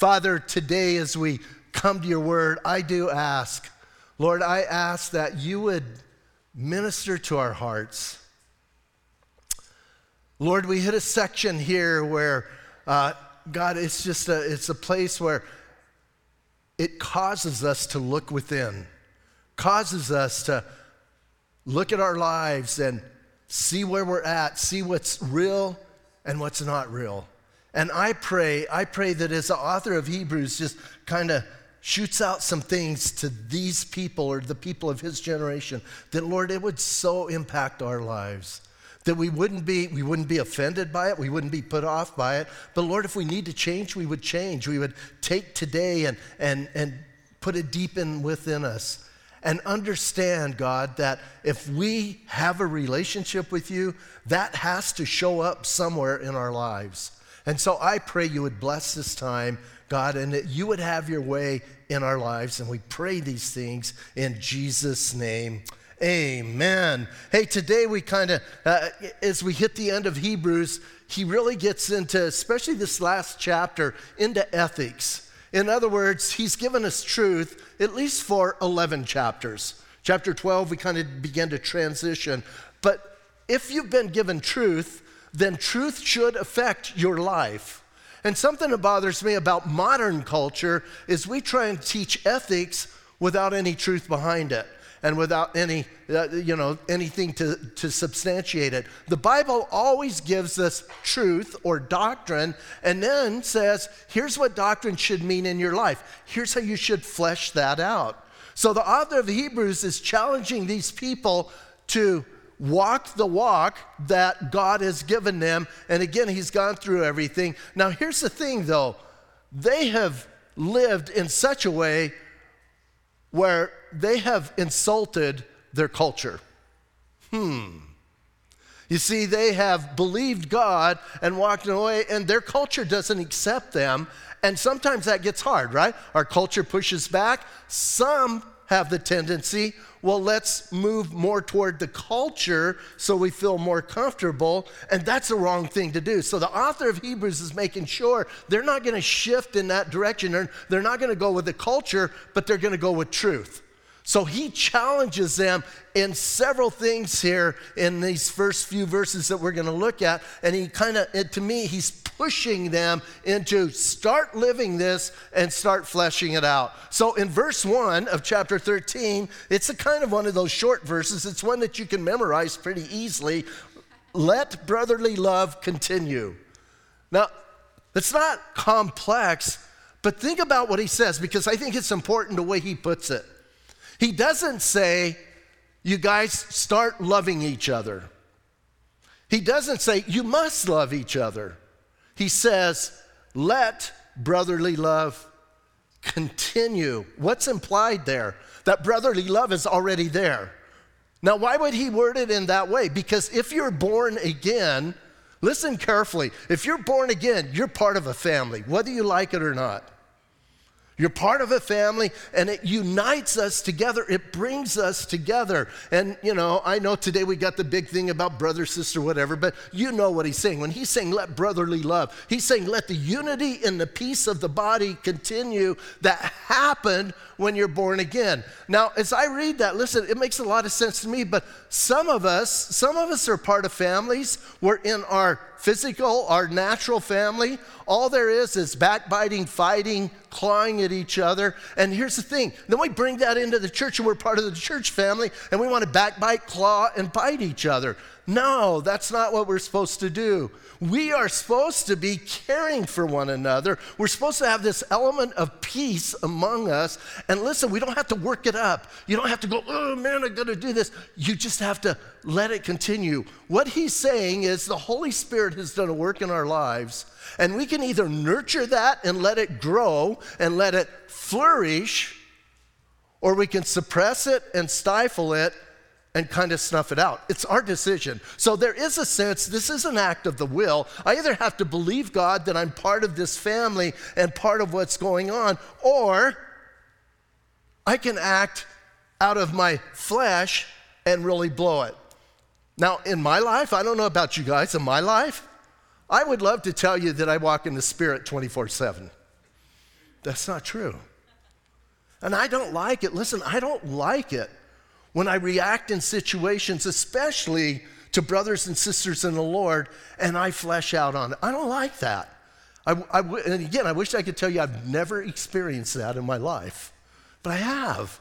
Father, today as we come to your word, I do ask, Lord, I ask that you would minister to our hearts. Lord, we hit a section here where, uh, God, it's just a, it's a place where it causes us to look within, causes us to look at our lives and see where we're at, see what's real and what's not real. And I pray, I pray that as the author of Hebrews just kind of shoots out some things to these people or the people of his generation, that Lord, it would so impact our lives. That we wouldn't be, we wouldn't be offended by it, we wouldn't be put off by it. But Lord, if we need to change, we would change. We would take today and and and put it deep in within us. And understand, God, that if we have a relationship with you, that has to show up somewhere in our lives. And so I pray you would bless this time God, and that you would have your way in our lives. And we pray these things in Jesus' name. Amen. Hey, today we kind of, uh, as we hit the end of Hebrews, he really gets into, especially this last chapter, into ethics. In other words, he's given us truth at least for 11 chapters. Chapter 12, we kind of begin to transition. But if you've been given truth, then truth should affect your life. And something that bothers me about modern culture is we try and teach ethics without any truth behind it and without any, uh, you know, anything to, to substantiate it. The Bible always gives us truth or doctrine and then says, here's what doctrine should mean in your life. Here's how you should flesh that out. So the author of Hebrews is challenging these people to walk the walk that God has given them. And again, he's gone through everything. Now, here's the thing though they have lived in such a way where they have insulted their culture. Hmm. You see, they have believed God and walked away, and their culture doesn't accept them. And sometimes that gets hard, right? Our culture pushes back. Some have the tendency, well, let's move more toward the culture so we feel more comfortable. And that's the wrong thing to do. So the author of Hebrews is making sure they're not going to shift in that direction. They're, they're not going to go with the culture, but they're going to go with truth. So he challenges them in several things here in these first few verses that we're going to look at. And he kind of, to me, he's pushing them into start living this and start fleshing it out. So in verse 1 of chapter 13, it's a kind of one of those short verses. It's one that you can memorize pretty easily. Let brotherly love continue. Now, it's not complex, but think about what he says because I think it's important the way he puts it. He doesn't say, you guys start loving each other. He doesn't say, you must love each other. He says, let brotherly love continue. What's implied there? That brotherly love is already there. Now, why would he word it in that way? Because if you're born again, listen carefully. If you're born again, you're part of a family, whether you like it or not. You're part of a family and it unites us together. It brings us together. And, you know, I know today we got the big thing about brother, sister, whatever, but you know what he's saying. When he's saying let brotherly love, he's saying let the unity and the peace of the body continue that happened when you're born again. Now, as I read that, listen, it makes a lot of sense to me, but some of us, some of us are part of families. We're in our physical, our natural family. All there is is backbiting, fighting, clawing at each other. And here's the thing then we bring that into the church and we're part of the church family and we want to backbite, claw, and bite each other. No, that's not what we're supposed to do. We are supposed to be caring for one another. We're supposed to have this element of peace among us. And listen, we don't have to work it up. You don't have to go, oh man, going to do this. You just have to let it continue. What he's saying is the Holy Spirit has done a work in our lives, and we can either nurture that and let it grow and let it flourish, or we can suppress it and stifle it and kind of snuff it out. It's our decision. So there is a sense, this is an act of the will. I either have to believe God that I'm part of this family and part of what's going on, or I can act out of my flesh and really blow it. Now, in my life, I don't know about you guys, in my life, I would love to tell you that I walk in the Spirit 24 7. That's not true. And I don't like it. Listen, I don't like it when I react in situations, especially to brothers and sisters in the Lord, and I flesh out on it. I don't like that. I, I, and again, I wish I could tell you I've never experienced that in my life, but I have.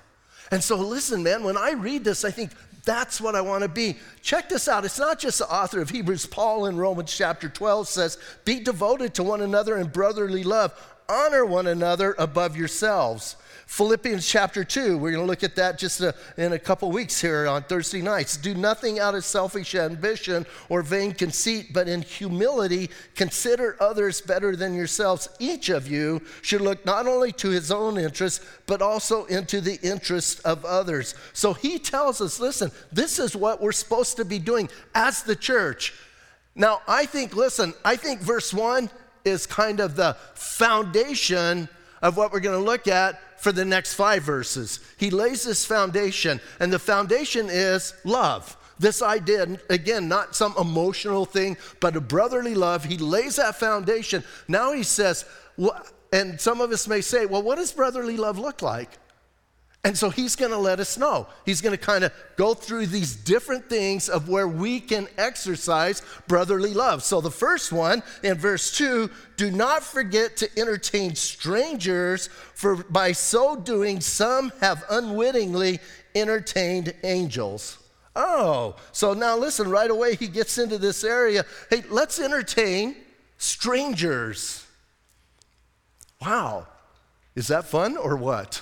And so, listen, man, when I read this, I think that's what I want to be. Check this out. It's not just the author of Hebrews, Paul in Romans chapter 12 says, Be devoted to one another in brotherly love, honor one another above yourselves. Philippians chapter 2, we're going to look at that just a, in a couple weeks here on Thursday nights. Do nothing out of selfish ambition or vain conceit, but in humility consider others better than yourselves. Each of you should look not only to his own interest, but also into the interest of others. So he tells us listen, this is what we're supposed to be doing as the church. Now, I think, listen, I think verse 1 is kind of the foundation of what we're going to look at for the next five verses. He lays this foundation, and the foundation is love. This idea, again, not some emotional thing, but a brotherly love. He lays that foundation. Now he says, and some of us may say, well, what does brotherly love look like? And so he's going to let us know. He's going to kind of go through these different things of where we can exercise brotherly love. So the first one in verse 2 do not forget to entertain strangers, for by so doing, some have unwittingly entertained angels. Oh, so now listen, right away he gets into this area. Hey, let's entertain strangers. Wow. Is that fun or what?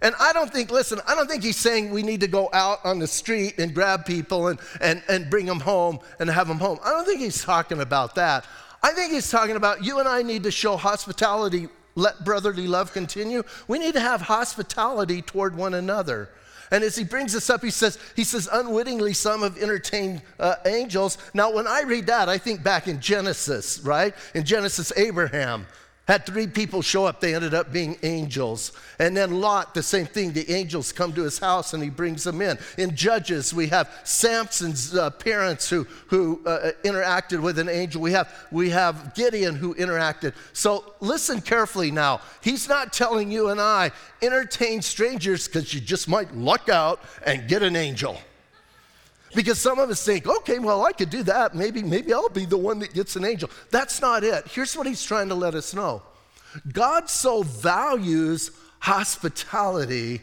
And I don't think, listen, I don't think he's saying we need to go out on the street and grab people and, and, and bring them home and have them home. I don't think he's talking about that. I think he's talking about you and I need to show hospitality, let brotherly love continue. We need to have hospitality toward one another. And as he brings this up, he says, he says, unwittingly, some have entertained uh, angels. Now, when I read that, I think back in Genesis, right? In Genesis, Abraham. Had three people show up, they ended up being angels. And then Lot, the same thing. The angels come to his house and he brings them in. In Judges, we have Samson's uh, parents who, who uh, interacted with an angel. We have, we have Gideon who interacted. So listen carefully now. He's not telling you and I, entertain strangers because you just might luck out and get an angel. Because some of us think, okay, well, I could do that. Maybe, maybe I'll be the one that gets an angel. That's not it. Here's what he's trying to let us know God so values hospitality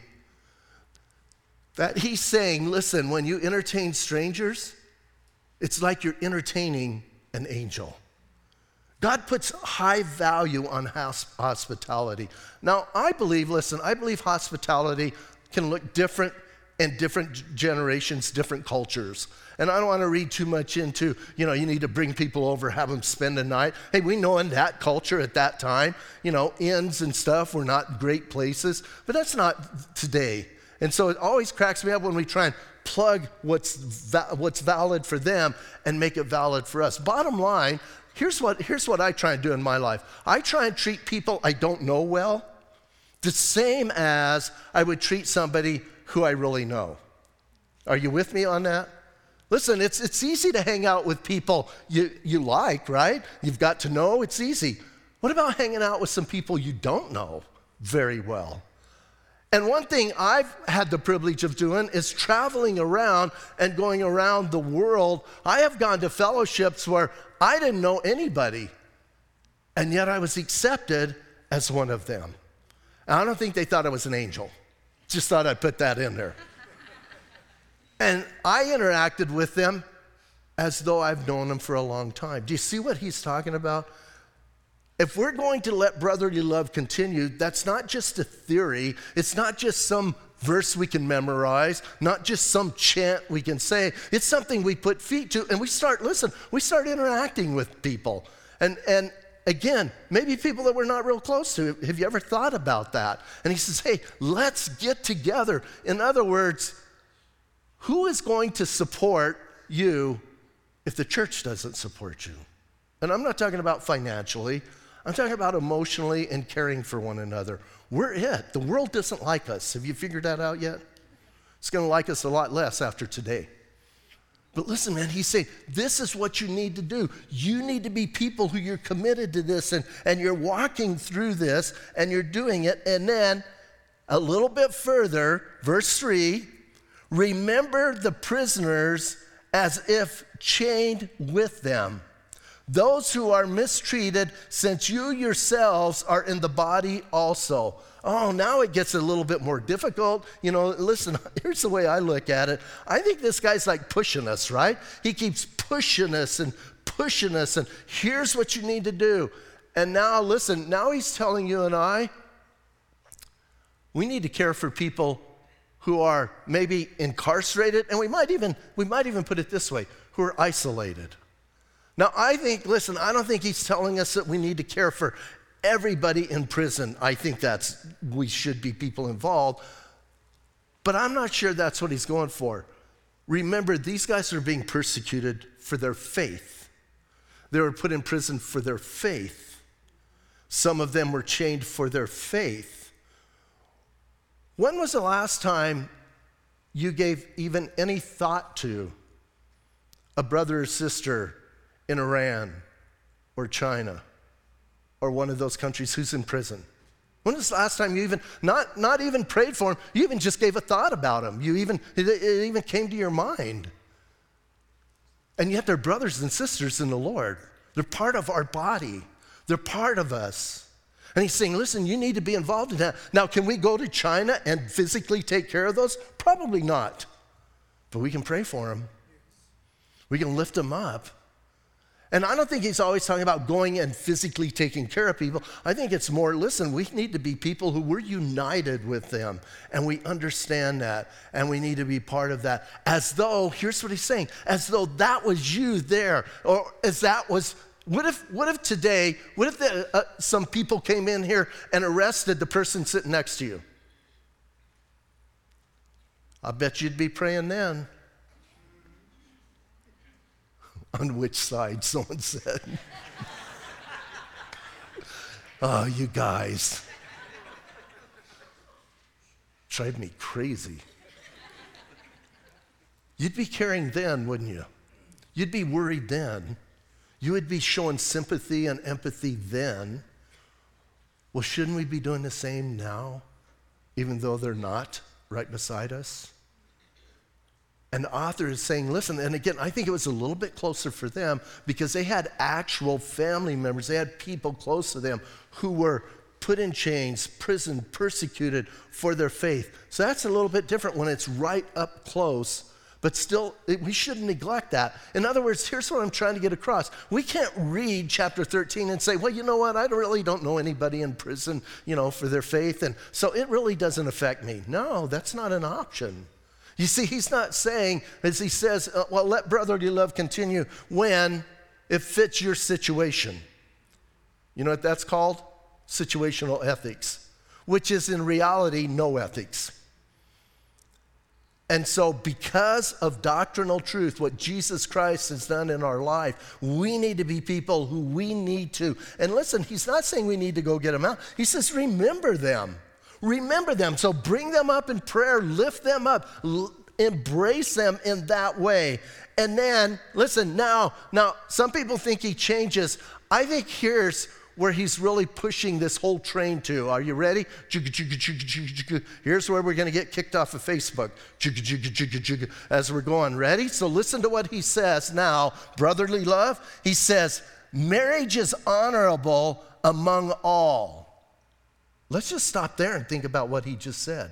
that he's saying, listen, when you entertain strangers, it's like you're entertaining an angel. God puts high value on hospitality. Now, I believe, listen, I believe hospitality can look different and different generations, different cultures. And I don't want to read too much into, you know, you need to bring people over, have them spend a night. Hey, we know in that culture at that time, you know, inns and stuff were not great places, but that's not today. And so it always cracks me up when we try and plug what's, va- what's valid for them and make it valid for us. Bottom line, here's what, here's what I try and do in my life I try and treat people I don't know well the same as I would treat somebody who I really know. Are you with me on that? Listen, it's, it's easy to hang out with people you, you like, right? You've got to know, it's easy. What about hanging out with some people you don't know very well? And one thing I've had the privilege of doing is traveling around and going around the world. I have gone to fellowships where I didn't know anybody, and yet I was accepted as one of them. And I don't think they thought I was an angel. Just thought I'd put that in there. and I interacted with them as though I've known them for a long time. Do you see what he's talking about? If we're going to let brotherly love continue, that's not just a theory, it's not just some verse we can memorize, not just some chant we can say. It's something we put feet to and we start, listen, we start interacting with people. And, and again, maybe people that we're not real close to. Have you ever thought about that? And he says, hey, let's get together. In other words, who is going to support you if the church doesn't support you? And I'm not talking about financially, I'm talking about emotionally and caring for one another. We're it. The world doesn't like us. Have you figured that out yet? It's going to like us a lot less after today. But listen, man, he's saying this is what you need to do. You need to be people who you're committed to this and, and you're walking through this and you're doing it. And then a little bit further, verse 3 remember the prisoners as if chained with them. Those who are mistreated, since you yourselves are in the body also. Oh, now it gets a little bit more difficult. You know, listen, here's the way I look at it. I think this guy's like pushing us, right? He keeps pushing us and pushing us, and here's what you need to do. And now, listen, now he's telling you and I, we need to care for people who are maybe incarcerated, and we might even, we might even put it this way, who are isolated. Now, I think, listen, I don't think he's telling us that we need to care for everybody in prison. I think that's, we should be people involved. But I'm not sure that's what he's going for. Remember, these guys are being persecuted for their faith. They were put in prison for their faith. Some of them were chained for their faith. When was the last time you gave even any thought to a brother or sister in Iran or China? Or one of those countries who's in prison? When was the last time you even, not, not even prayed for him, you even just gave a thought about him? You even, it, it even came to your mind. And yet they're brothers and sisters in the Lord. They're part of our body, they're part of us. And he's saying, listen, you need to be involved in that. Now, can we go to China and physically take care of those? Probably not. But we can pray for them, we can lift them up. And I don't think he's always talking about going and physically taking care of people. I think it's more listen, we need to be people who we're united with them and we understand that and we need to be part of that. As though, here's what he's saying, as though that was you there or as that was. What if, what if today, what if the, uh, some people came in here and arrested the person sitting next to you? I bet you'd be praying then. On which side, someone said. oh, you guys. Drive me crazy. You'd be caring then, wouldn't you? You'd be worried then. You would be showing sympathy and empathy then. Well, shouldn't we be doing the same now, even though they're not right beside us? And the author is saying, listen, and again, I think it was a little bit closer for them because they had actual family members, they had people close to them who were put in chains, prison, persecuted for their faith. So that's a little bit different when it's right up close, but still, it, we shouldn't neglect that. In other words, here's what I'm trying to get across. We can't read chapter 13 and say, well, you know what, I really don't know anybody in prison, you know, for their faith, and so it really doesn't affect me. No, that's not an option. You see, he's not saying, as he says, uh, well, let brotherly love continue when it fits your situation. You know what that's called? Situational ethics, which is in reality no ethics. And so, because of doctrinal truth, what Jesus Christ has done in our life, we need to be people who we need to. And listen, he's not saying we need to go get them out. He says, remember them. Remember them. So bring them up in prayer, lift them up, l- embrace them in that way. And then, listen, now, now, some people think he changes. I think here's where he's really pushing this whole train to. Are you ready? Here's where we're going to get kicked off of Facebook as we're going. Ready? So listen to what he says now. Brotherly love. He says, marriage is honorable among all. Let's just stop there and think about what he just said.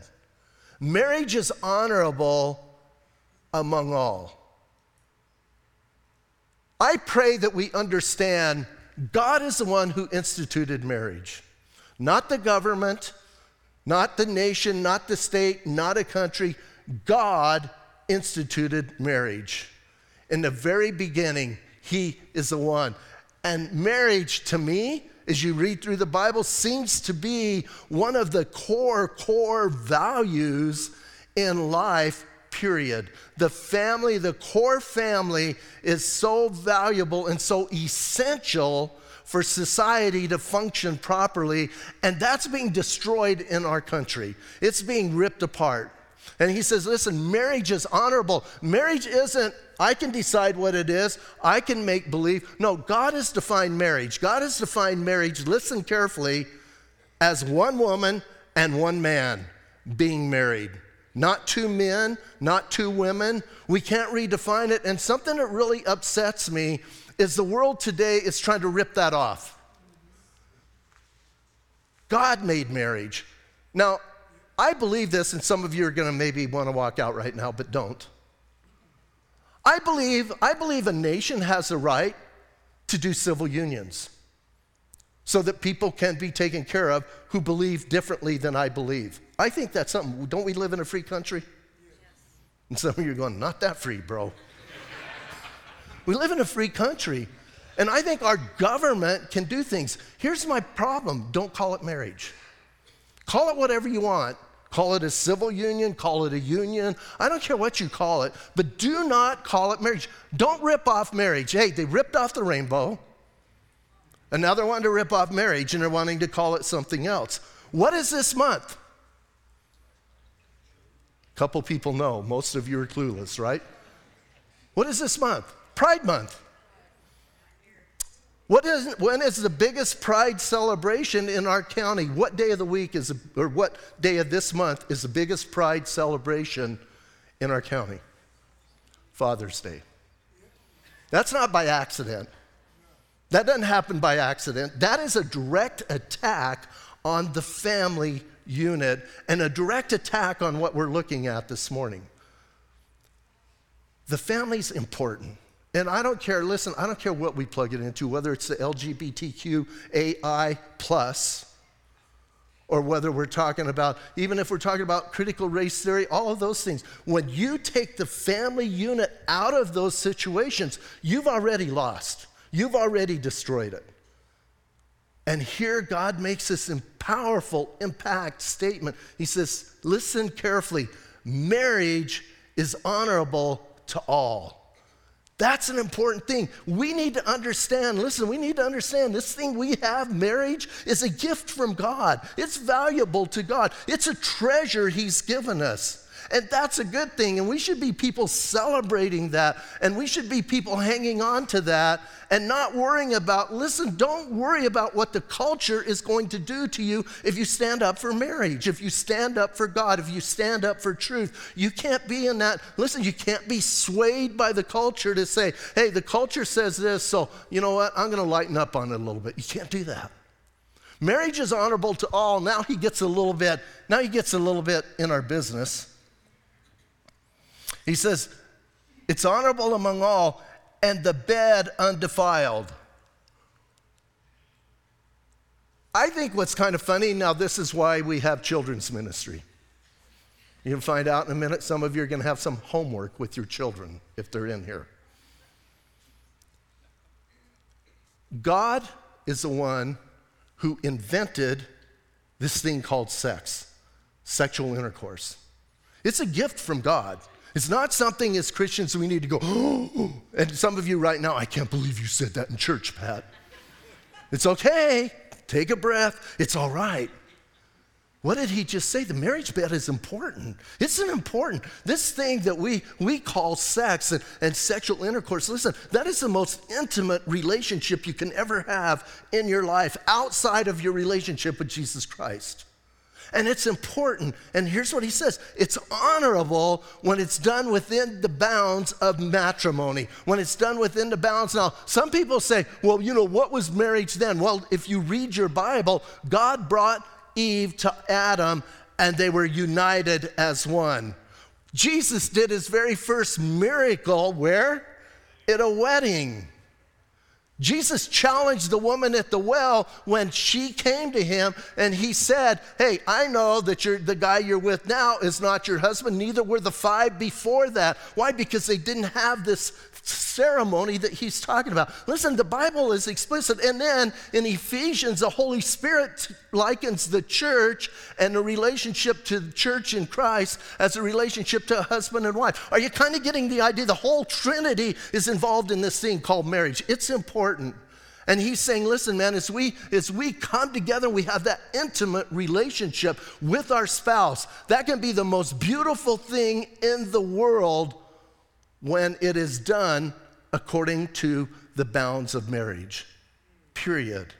Marriage is honorable among all. I pray that we understand God is the one who instituted marriage, not the government, not the nation, not the state, not a country. God instituted marriage. In the very beginning, He is the one. And marriage, to me, as you read through the Bible, seems to be one of the core, core values in life, period. The family, the core family, is so valuable and so essential for society to function properly, and that's being destroyed in our country. It's being ripped apart. And he says, listen, marriage is honorable. Marriage isn't I can decide what it is. I can make believe. No, God has defined marriage. God has defined marriage, listen carefully, as one woman and one man being married. Not two men, not two women. We can't redefine it. And something that really upsets me is the world today is trying to rip that off. God made marriage. Now, I believe this, and some of you are going to maybe want to walk out right now, but don't. I believe, I believe a nation has the right to do civil unions so that people can be taken care of who believe differently than I believe. I think that's something. Don't we live in a free country? Yes. And some of you are going, not that free, bro. we live in a free country. And I think our government can do things. Here's my problem don't call it marriage. Call it whatever you want. Call it a civil union, call it a union. I don't care what you call it, but do not call it marriage. Don't rip off marriage. Hey, they ripped off the rainbow. They're wanting to rip off marriage and they're wanting to call it something else. What is this month? A couple people know. Most of you are clueless, right? What is this month? Pride Month. What is, when is the biggest pride celebration in our county? What day of the week is, or what day of this month is the biggest pride celebration in our county? Father's Day. That's not by accident. That doesn't happen by accident. That is a direct attack on the family unit and a direct attack on what we're looking at this morning. The family's important. And I don't care, listen, I don't care what we plug it into, whether it's the LGBTQAI plus, or whether we're talking about, even if we're talking about critical race theory, all of those things. When you take the family unit out of those situations, you've already lost. You've already destroyed it. And here God makes this powerful impact statement. He says, Listen carefully. Marriage is honorable to all. That's an important thing. We need to understand, listen, we need to understand this thing we have, marriage, is a gift from God. It's valuable to God, it's a treasure He's given us. And that's a good thing. And we should be people celebrating that. And we should be people hanging on to that and not worrying about, listen, don't worry about what the culture is going to do to you if you stand up for marriage, if you stand up for God, if you stand up for truth. You can't be in that, listen, you can't be swayed by the culture to say, hey, the culture says this, so you know what? I'm going to lighten up on it a little bit. You can't do that. Marriage is honorable to all. Now he gets a little bit, now he gets a little bit in our business. He says, It's honorable among all, and the bed undefiled. I think what's kind of funny now, this is why we have children's ministry. You'll find out in a minute, some of you are going to have some homework with your children if they're in here. God is the one who invented this thing called sex, sexual intercourse. It's a gift from God. It's not something as Christians we need to go, oh, and some of you right now, I can't believe you said that in church, Pat. It's okay. Take a breath. It's all right. What did he just say? The marriage bed is important. It's an important. This thing that we, we call sex and, and sexual intercourse, listen, that is the most intimate relationship you can ever have in your life outside of your relationship with Jesus Christ and it's important. And here's what he says it's honorable when it's done within the bounds of matrimony, when it's done within the bounds. Now, some people say, well, you know, what was marriage then? Well, if you read your Bible, God brought Eve to Adam and they were united as one. Jesus did his very first miracle where? At a wedding. Jesus challenged the woman at the well when she came to him and he said, Hey, I know that the guy you're with now is not your husband, neither were the five before that. Why? Because they didn't have this ceremony that he's talking about. Listen, the Bible is explicit. And then in Ephesians, the Holy Spirit likens the church and the relationship to the church in Christ as a relationship to a husband and wife. Are you kind of getting the idea? The whole Trinity is involved in this thing called marriage. It's important. And he's saying, listen, man, as we as we come together, we have that intimate relationship with our spouse. That can be the most beautiful thing in the world when it is done according to the bounds of marriage. Period.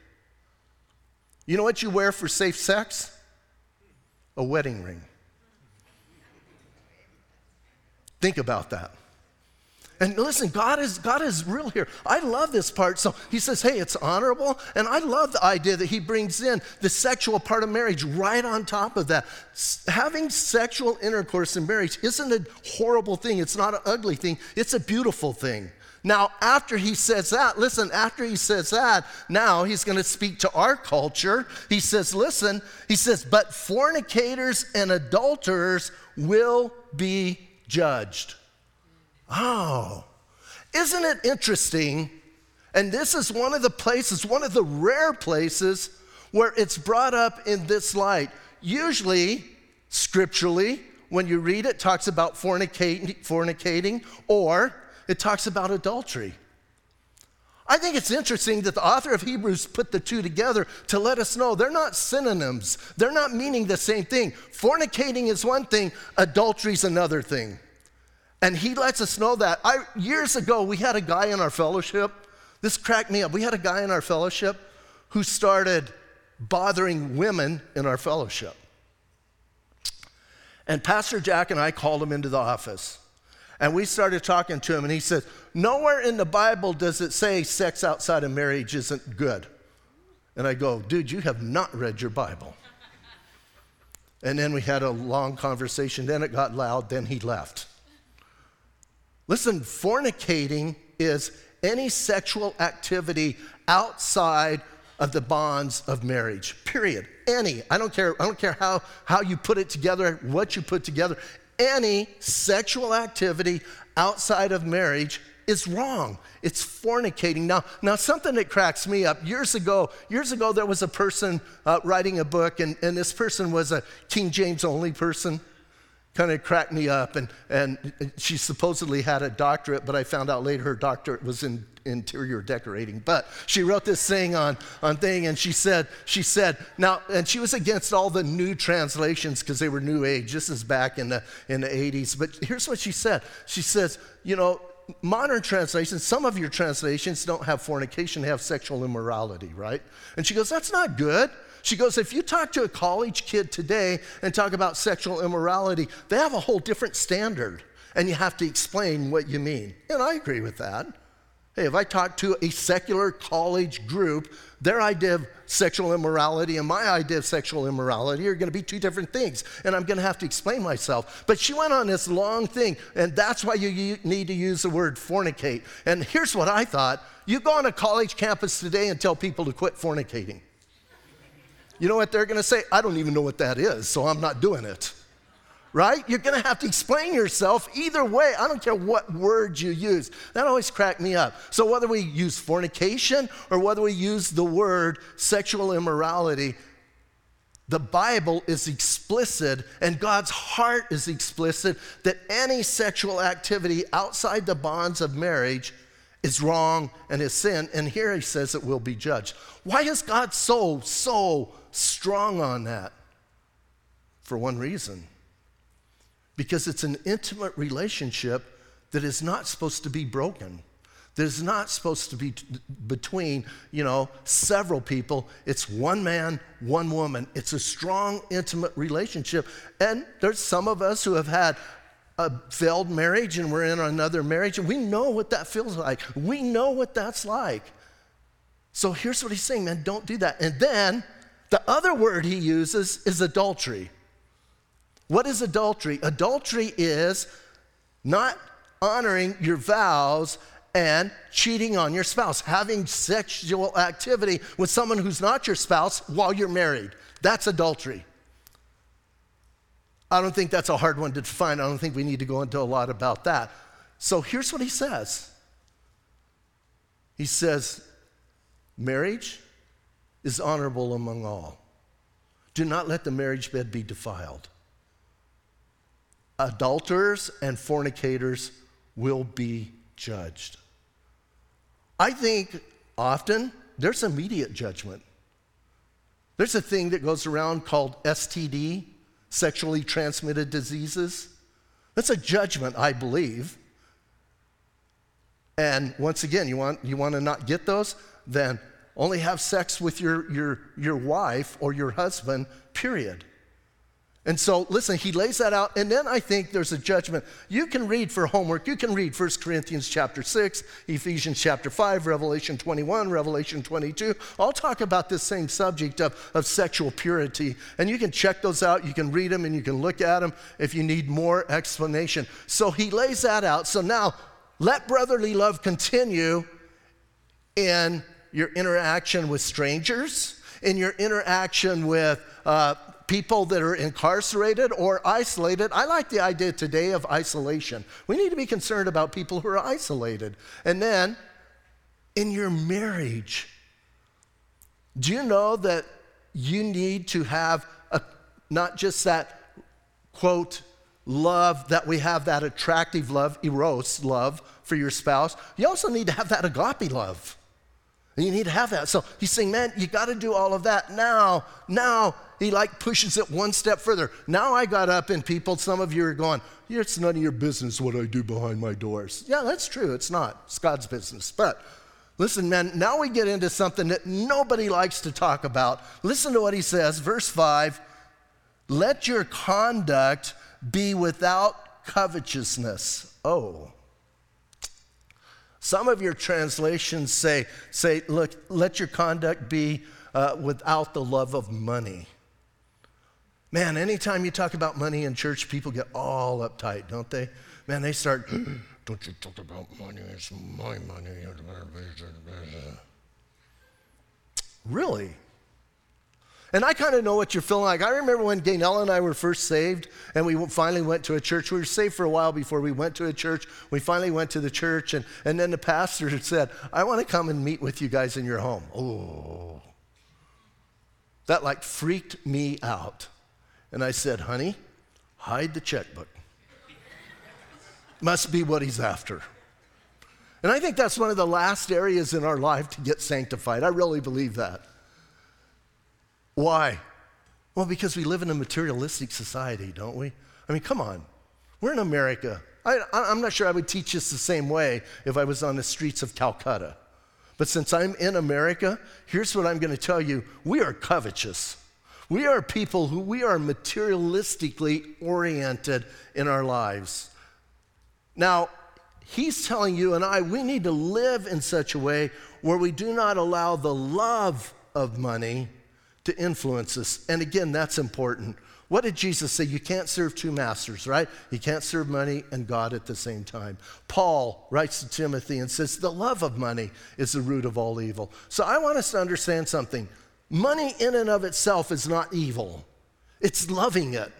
You know what you wear for safe sex? A wedding ring. Think about that. And listen, God is, God is real here. I love this part. So he says, hey, it's honorable. And I love the idea that he brings in the sexual part of marriage right on top of that. S- having sexual intercourse in marriage isn't a horrible thing, it's not an ugly thing, it's a beautiful thing. Now, after he says that, listen, after he says that, now he's going to speak to our culture. He says, listen, he says, but fornicators and adulterers will be judged. Oh, isn't it interesting? And this is one of the places, one of the rare places where it's brought up in this light. Usually, scripturally, when you read it, talks about fornicating, fornicating or it talks about adultery. I think it's interesting that the author of Hebrews put the two together to let us know they're not synonyms. They're not meaning the same thing. Fornicating is one thing, adultery is another thing. And he lets us know that. I, years ago, we had a guy in our fellowship. This cracked me up. We had a guy in our fellowship who started bothering women in our fellowship. And Pastor Jack and I called him into the office. And we started talking to him, and he said, Nowhere in the Bible does it say sex outside of marriage isn't good. And I go, Dude, you have not read your Bible. And then we had a long conversation. Then it got loud. Then he left. Listen, fornicating is any sexual activity outside of the bonds of marriage. Period. Any. I don't care, I don't care how, how you put it together, what you put together. Any sexual activity outside of marriage is wrong. It's fornicating. Now, now something that cracks me up. Years ago, years ago, there was a person uh, writing a book, and, and this person was a King James only person kind of cracked me up. And, and she supposedly had a doctorate, but I found out later her doctorate was in interior decorating. But she wrote this thing on, on thing, and she said, she said, now, and she was against all the new translations because they were new age. This is back in the, in the 80s. But here's what she said. She says, you know, modern translations, some of your translations don't have fornication, they have sexual immorality, right? And she goes, that's not good. She goes, if you talk to a college kid today and talk about sexual immorality, they have a whole different standard, and you have to explain what you mean. And I agree with that. Hey, if I talk to a secular college group, their idea of sexual immorality and my idea of sexual immorality are going to be two different things, and I'm going to have to explain myself. But she went on this long thing, and that's why you need to use the word fornicate. And here's what I thought you go on a college campus today and tell people to quit fornicating. You know what they're going to say? I don't even know what that is, so I'm not doing it. Right? You're going to have to explain yourself either way. I don't care what words you use. That always cracked me up. So, whether we use fornication or whether we use the word sexual immorality, the Bible is explicit and God's heart is explicit that any sexual activity outside the bonds of marriage is wrong and is sin. And here he says it will be judged. Why is God so, so strong on that? For one reason because it's an intimate relationship that is not supposed to be broken. That is not supposed to be t- between, you know, several people. It's one man, one woman. It's a strong, intimate relationship. And there's some of us who have had a failed marriage and we're in another marriage, and we know what that feels like. We know what that's like. So here's what he's saying, man, don't do that. And then the other word he uses is adultery. What is adultery? Adultery is not honoring your vows and cheating on your spouse, having sexual activity with someone who's not your spouse while you're married. That's adultery. I don't think that's a hard one to define. I don't think we need to go into a lot about that. So here's what he says He says, Marriage is honorable among all. Do not let the marriage bed be defiled. Adulterers and fornicators will be judged. I think often there's immediate judgment. There's a thing that goes around called STD, sexually transmitted diseases. That's a judgment, I believe. And once again, you want, you want to not get those? Then only have sex with your, your, your wife or your husband, period. And so, listen, he lays that out, and then I think there's a judgment. You can read for homework, you can read 1 Corinthians chapter 6, Ephesians chapter 5, Revelation 21, Revelation 22. I'll talk about this same subject of, of sexual purity, and you can check those out, you can read them, and you can look at them if you need more explanation. So he lays that out. So now, let brotherly love continue in your interaction with strangers, in your interaction with uh, people that are incarcerated or isolated. I like the idea today of isolation. We need to be concerned about people who are isolated. And then in your marriage, do you know that you need to have a, not just that quote, love, that we have that attractive love, eros love for your spouse, you also need to have that agape love. And you need to have that. So he's saying, man, you got to do all of that. Now, now he like pushes it one step further. Now I got up and people, some of you are going, it's none of your business what I do behind my doors. Yeah, that's true. It's not. It's God's business. But listen, man, now we get into something that nobody likes to talk about. Listen to what he says, verse 5 Let your conduct be without covetousness. Oh. Some of your translations say, say look, let your conduct be uh, without the love of money. Man, anytime you talk about money in church, people get all uptight, don't they? Man, they start, don't you talk about money, it's my money. Really? And I kind of know what you're feeling like. I remember when Gaynell and I were first saved, and we finally went to a church. We were saved for a while before we went to a church. We finally went to the church, and, and then the pastor said, I want to come and meet with you guys in your home. Oh. That like freaked me out. And I said, honey, hide the checkbook. Must be what he's after. And I think that's one of the last areas in our life to get sanctified. I really believe that. Why? Well, because we live in a materialistic society, don't we? I mean, come on. We're in America. I, am not sure I would teach this the same way if I was on the streets of Calcutta. But since I'm in America, here's what I'm going to tell you we are covetous. We are people who we are materialistically oriented in our lives. Now, he's telling you and I we need to live in such a way where we do not allow the love of money to influence us. And again, that's important. What did Jesus say? You can't serve two masters, right? You can't serve money and God at the same time. Paul writes to Timothy and says, The love of money is the root of all evil. So I want us to understand something. Money in and of itself is not evil, it's loving it.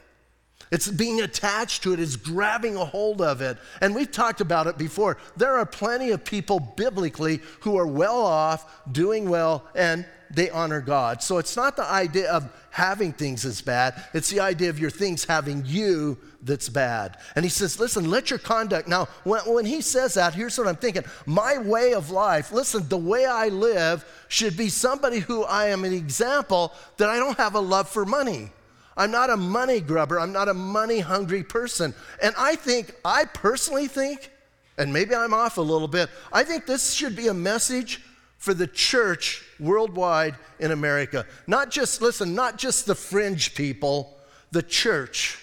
It's being attached to it, it's grabbing a hold of it. And we've talked about it before. There are plenty of people biblically who are well off, doing well, and they honor God. So it's not the idea of having things as bad, it's the idea of your things having you that's bad. And he says, listen, let your conduct. Now, when, when he says that, here's what I'm thinking my way of life, listen, the way I live should be somebody who I am an example that I don't have a love for money. I'm not a money grubber. I'm not a money hungry person. And I think, I personally think, and maybe I'm off a little bit, I think this should be a message for the church worldwide in America. Not just, listen, not just the fringe people, the church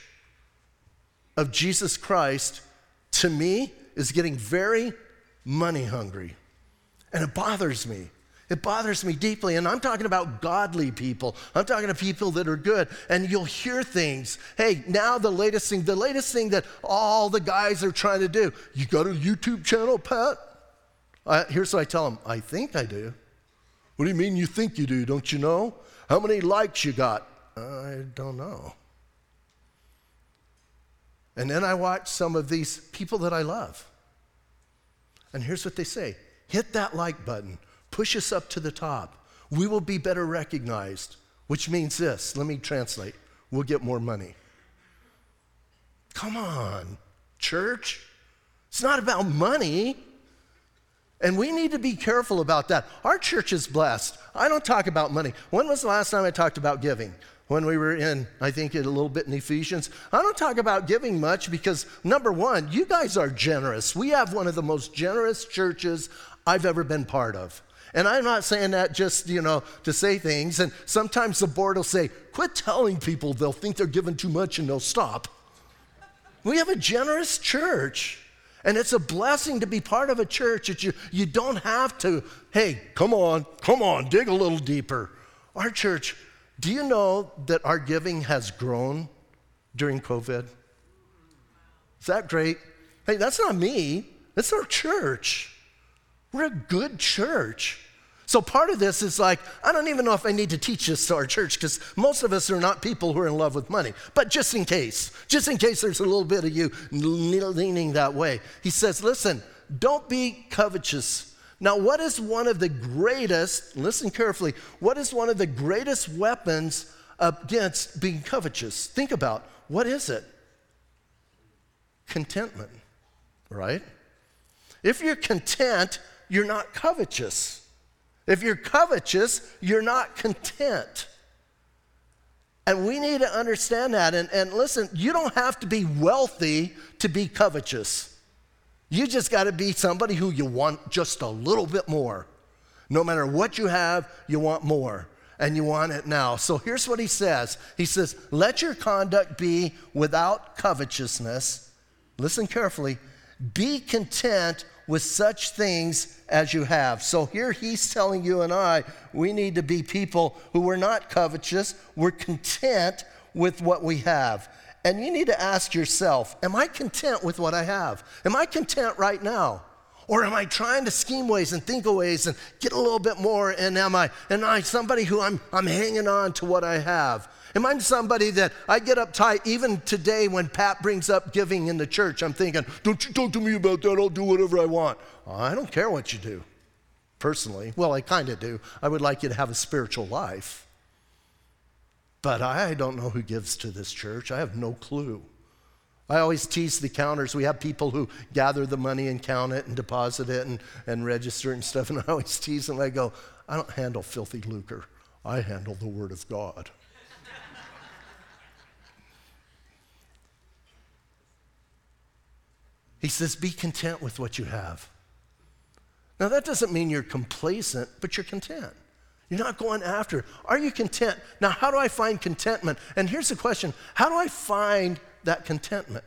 of Jesus Christ, to me, is getting very money hungry. And it bothers me. It bothers me deeply. And I'm talking about godly people. I'm talking to people that are good. And you'll hear things. Hey, now the latest thing, the latest thing that all the guys are trying to do. You got a YouTube channel, Pat? Uh, here's what I tell them I think I do. What do you mean you think you do? Don't you know? How many likes you got? I don't know. And then I watch some of these people that I love. And here's what they say hit that like button push us up to the top. We will be better recognized, which means this. Let me translate. We'll get more money. Come on, church. It's not about money. And we need to be careful about that. Our church is blessed. I don't talk about money. When was the last time I talked about giving? when we were in, I think, a little bit in Ephesians. I don't talk about giving much because, number one, you guys are generous. We have one of the most generous churches I've ever been part of. And I'm not saying that just, you know, to say things. And sometimes the board will say, quit telling people they'll think they're giving too much and they'll stop. We have a generous church. And it's a blessing to be part of a church that you, you don't have to, hey, come on, come on, dig a little deeper. Our church do you know that our giving has grown during COVID? Is that great? Hey, that's not me, that's our church. We're a good church. So part of this is like, I don't even know if I need to teach this to our church because most of us are not people who are in love with money. But just in case, just in case there's a little bit of you leaning that way, he says, listen, don't be covetous now, what is one of the greatest, listen carefully, what is one of the greatest weapons against being covetous? Think about what is it? Contentment, right? If you're content, you're not covetous. If you're covetous, you're not content. And we need to understand that. And, and listen, you don't have to be wealthy to be covetous. You just got to be somebody who you want just a little bit more. No matter what you have, you want more and you want it now. So here's what he says He says, Let your conduct be without covetousness. Listen carefully. Be content with such things as you have. So here he's telling you and I, we need to be people who are not covetous, we're content with what we have. And you need to ask yourself Am I content with what I have? Am I content right now? Or am I trying to scheme ways and think of ways and get a little bit more? And am I, am I somebody who I'm, I'm hanging on to what I have? Am I somebody that I get uptight even today when Pat brings up giving in the church? I'm thinking, don't you talk to me about that, I'll do whatever I want. I don't care what you do, personally. Well, I kind of do. I would like you to have a spiritual life. But I don't know who gives to this church. I have no clue. I always tease the counters. We have people who gather the money and count it and deposit it and, and register it and stuff. And I always tease them. I go, I don't handle filthy lucre. I handle the Word of God. he says, Be content with what you have. Now, that doesn't mean you're complacent, but you're content. You're not going after. Are you content? Now, how do I find contentment? And here's the question How do I find that contentment?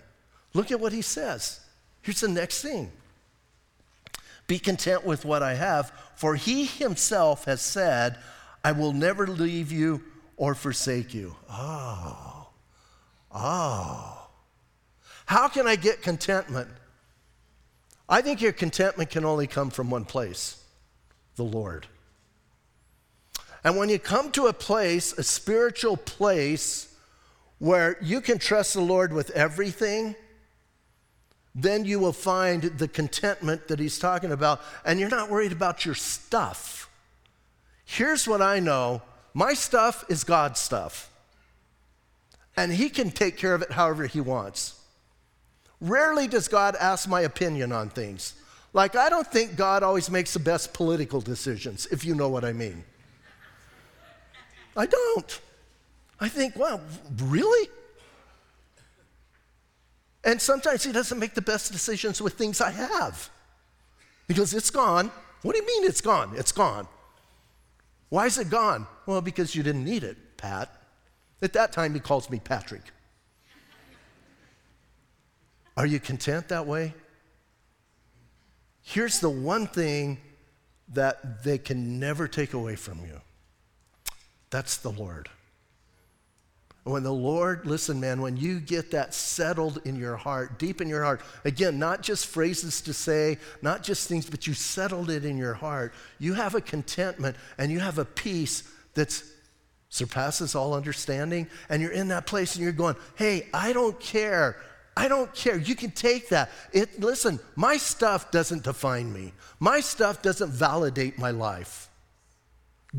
Look at what he says. Here's the next thing Be content with what I have, for he himself has said, I will never leave you or forsake you. Oh, oh. How can I get contentment? I think your contentment can only come from one place the Lord. And when you come to a place, a spiritual place, where you can trust the Lord with everything, then you will find the contentment that he's talking about, and you're not worried about your stuff. Here's what I know my stuff is God's stuff, and he can take care of it however he wants. Rarely does God ask my opinion on things. Like, I don't think God always makes the best political decisions, if you know what I mean. I don't. I think, wow, really? And sometimes he doesn't make the best decisions with things I have because it's gone. What do you mean it's gone? It's gone. Why is it gone? Well, because you didn't need it, Pat. At that time, he calls me Patrick. Are you content that way? Here's the one thing that they can never take away from you that's the Lord. When the Lord, listen, man, when you get that settled in your heart, deep in your heart, again, not just phrases to say, not just things, but you settled it in your heart, you have a contentment and you have a peace that surpasses all understanding. And you're in that place and you're going, hey, I don't care. I don't care. You can take that. It, listen, my stuff doesn't define me, my stuff doesn't validate my life.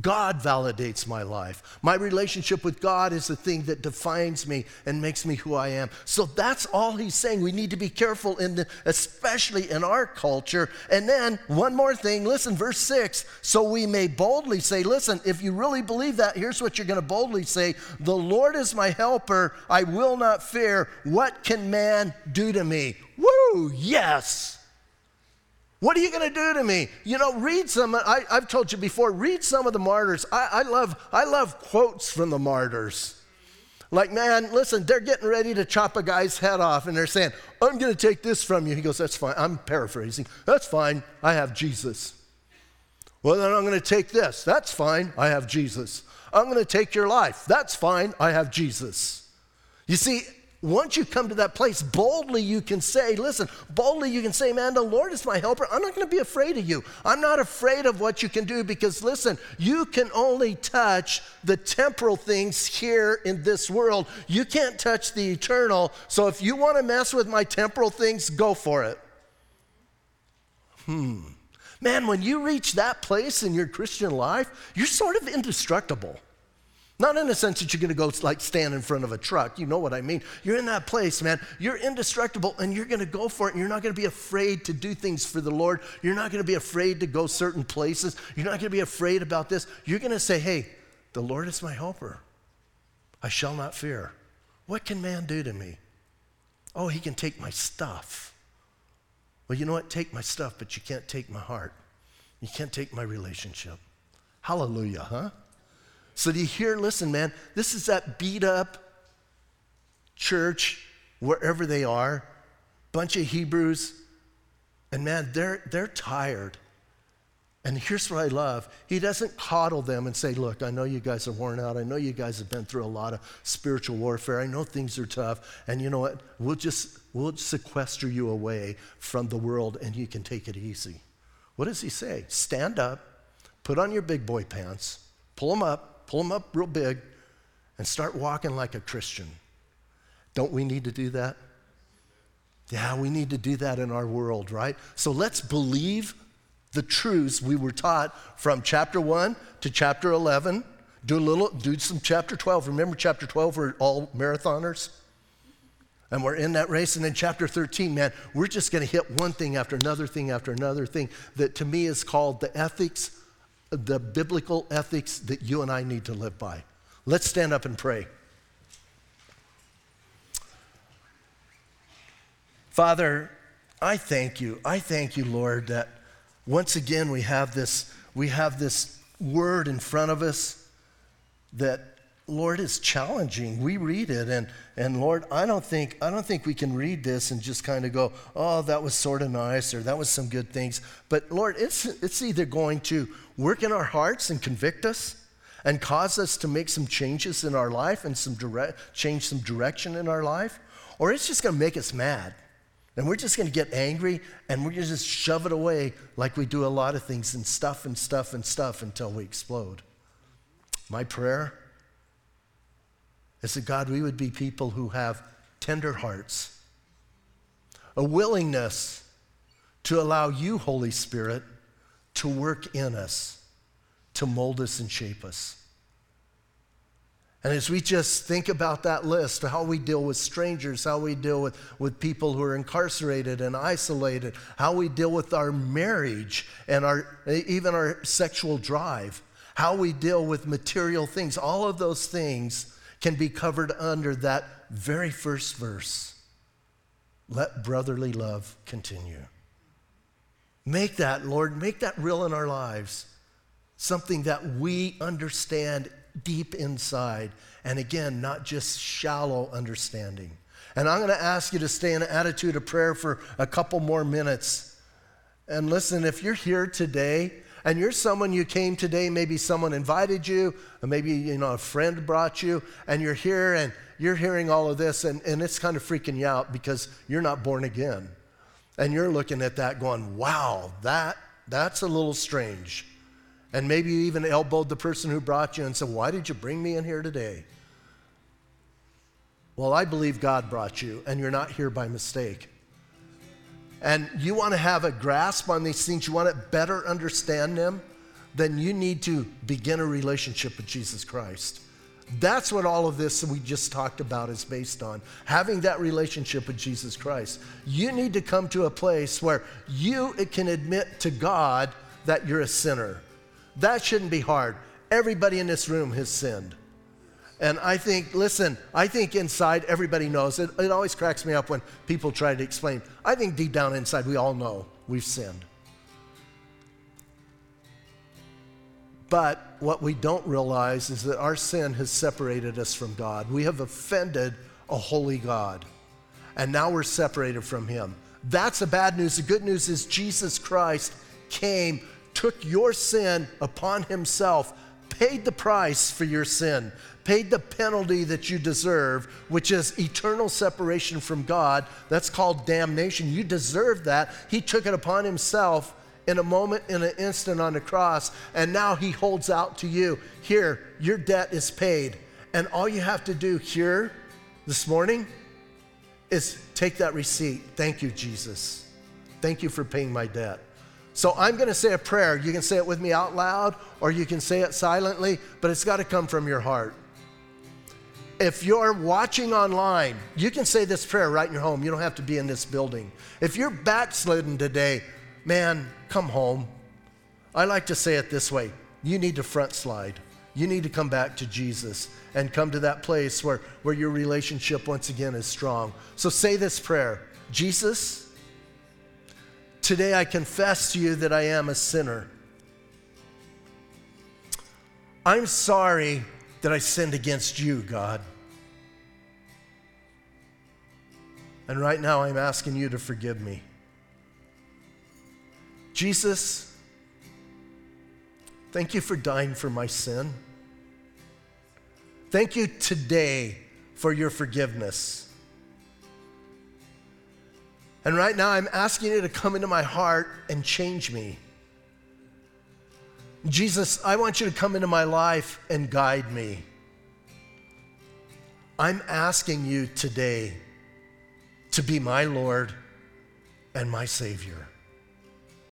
God validates my life. My relationship with God is the thing that defines me and makes me who I am. So that's all he's saying. We need to be careful in the, especially in our culture. And then one more thing, listen, verse 6, so we may boldly say, listen, if you really believe that, here's what you're going to boldly say, the Lord is my helper, I will not fear. What can man do to me? Woo, yes. What are you going to do to me? You know, read some, I, have told you before, read some of the martyrs. I, I, love, I love quotes from the martyrs. Like, man, listen, they're getting ready to chop a guy's head off, and they're saying, I'm going to take this from you. He goes, That's fine. I'm paraphrasing. That's fine. I have Jesus. Well, then I'm going to take this. That's fine. I have Jesus. I'm going to take your life. That's fine. I have Jesus. You see, once you come to that place, boldly you can say, listen, boldly you can say, man, the Lord is my helper. I'm not going to be afraid of you. I'm not afraid of what you can do because, listen, you can only touch the temporal things here in this world. You can't touch the eternal. So if you want to mess with my temporal things, go for it. Hmm. Man, when you reach that place in your Christian life, you're sort of indestructible. Not in the sense that you're going to go like stand in front of a truck. You know what I mean. You're in that place, man. You're indestructible and you're going to go for it. And you're not going to be afraid to do things for the Lord. You're not going to be afraid to go certain places. You're not going to be afraid about this. You're going to say, hey, the Lord is my helper. I shall not fear. What can man do to me? Oh, he can take my stuff. Well, you know what? Take my stuff, but you can't take my heart. You can't take my relationship. Hallelujah, huh? So do you hear? Listen, man, this is that beat up church, wherever they are, bunch of Hebrews, and man, they're, they're tired. And here's what I love. He doesn't coddle them and say, Look, I know you guys are worn out. I know you guys have been through a lot of spiritual warfare. I know things are tough. And you know what? We'll just we'll sequester you away from the world and you can take it easy. What does he say? Stand up, put on your big boy pants, pull them up, pull them up real big, and start walking like a Christian. Don't we need to do that? Yeah, we need to do that in our world, right? So let's believe the truths we were taught from chapter 1 to chapter 11. Do a little, do some chapter 12. Remember, chapter 12, we're all marathoners? And we're in that race. And then chapter 13, man, we're just going to hit one thing after another thing after another thing that to me is called the ethics the biblical ethics that you and I need to live by. Let's stand up and pray. Father, I thank you. I thank you, Lord, that once again we have this we have this word in front of us that Lord, is challenging. We read it, and, and Lord, I don't think I don't think we can read this and just kind of go, oh, that was sort of nice, or that was some good things. But Lord, it's it's either going to work in our hearts and convict us, and cause us to make some changes in our life and some change some direction in our life, or it's just going to make us mad, and we're just going to get angry and we're going to just shove it away like we do a lot of things and stuff and stuff and stuff until we explode. My prayer is that God, we would be people who have tender hearts, a willingness to allow you, Holy Spirit, to work in us, to mold us and shape us. And as we just think about that list, how we deal with strangers, how we deal with, with people who are incarcerated and isolated, how we deal with our marriage and our, even our sexual drive, how we deal with material things, all of those things can be covered under that very first verse. Let brotherly love continue. Make that, Lord, make that real in our lives. Something that we understand deep inside. And again, not just shallow understanding. And I'm going to ask you to stay in an attitude of prayer for a couple more minutes. And listen, if you're here today and you're someone you came today, maybe someone invited you, or maybe you know a friend brought you, and you're here and you're hearing all of this, and, and it's kind of freaking you out because you're not born again. And you're looking at that going, wow, that that's a little strange. And maybe you even elbowed the person who brought you and said, Why did you bring me in here today? Well, I believe God brought you, and you're not here by mistake and you want to have a grasp on these things, you want to better understand them, then you need to begin a relationship with Jesus Christ. That's what all of this we just talked about is based on having that relationship with Jesus Christ. You need to come to a place where you can admit to God that you're a sinner. That shouldn't be hard. Everybody in this room has sinned. And I think, listen, I think inside everybody knows. It, it always cracks me up when people try to explain. I think deep down inside we all know we've sinned. But what we don't realize is that our sin has separated us from God. We have offended a holy God, and now we're separated from Him. That's the bad news. The good news is Jesus Christ came, took your sin upon Himself, paid the price for your sin, paid the penalty that you deserve, which is eternal separation from God. That's called damnation. You deserve that. He took it upon Himself in a moment, in an instant on the cross, and now he holds out to you here, your debt is paid. And all you have to do here this morning is take that receipt. Thank you, Jesus. Thank you for paying my debt. So I'm going to say a prayer. You can say it with me out loud or you can say it silently, but it's got to come from your heart. If you're watching online, you can say this prayer right in your home. You don't have to be in this building. If you're backslidden today, man, come home. I like to say it this way you need to front slide. You need to come back to Jesus and come to that place where, where your relationship once again is strong. So say this prayer Jesus, today I confess to you that I am a sinner. I'm sorry that I sinned against you, God. And right now I'm asking you to forgive me. Jesus, thank you for dying for my sin. Thank you today for your forgiveness. And right now, I'm asking you to come into my heart and change me. Jesus, I want you to come into my life and guide me. I'm asking you today to be my Lord and my Savior.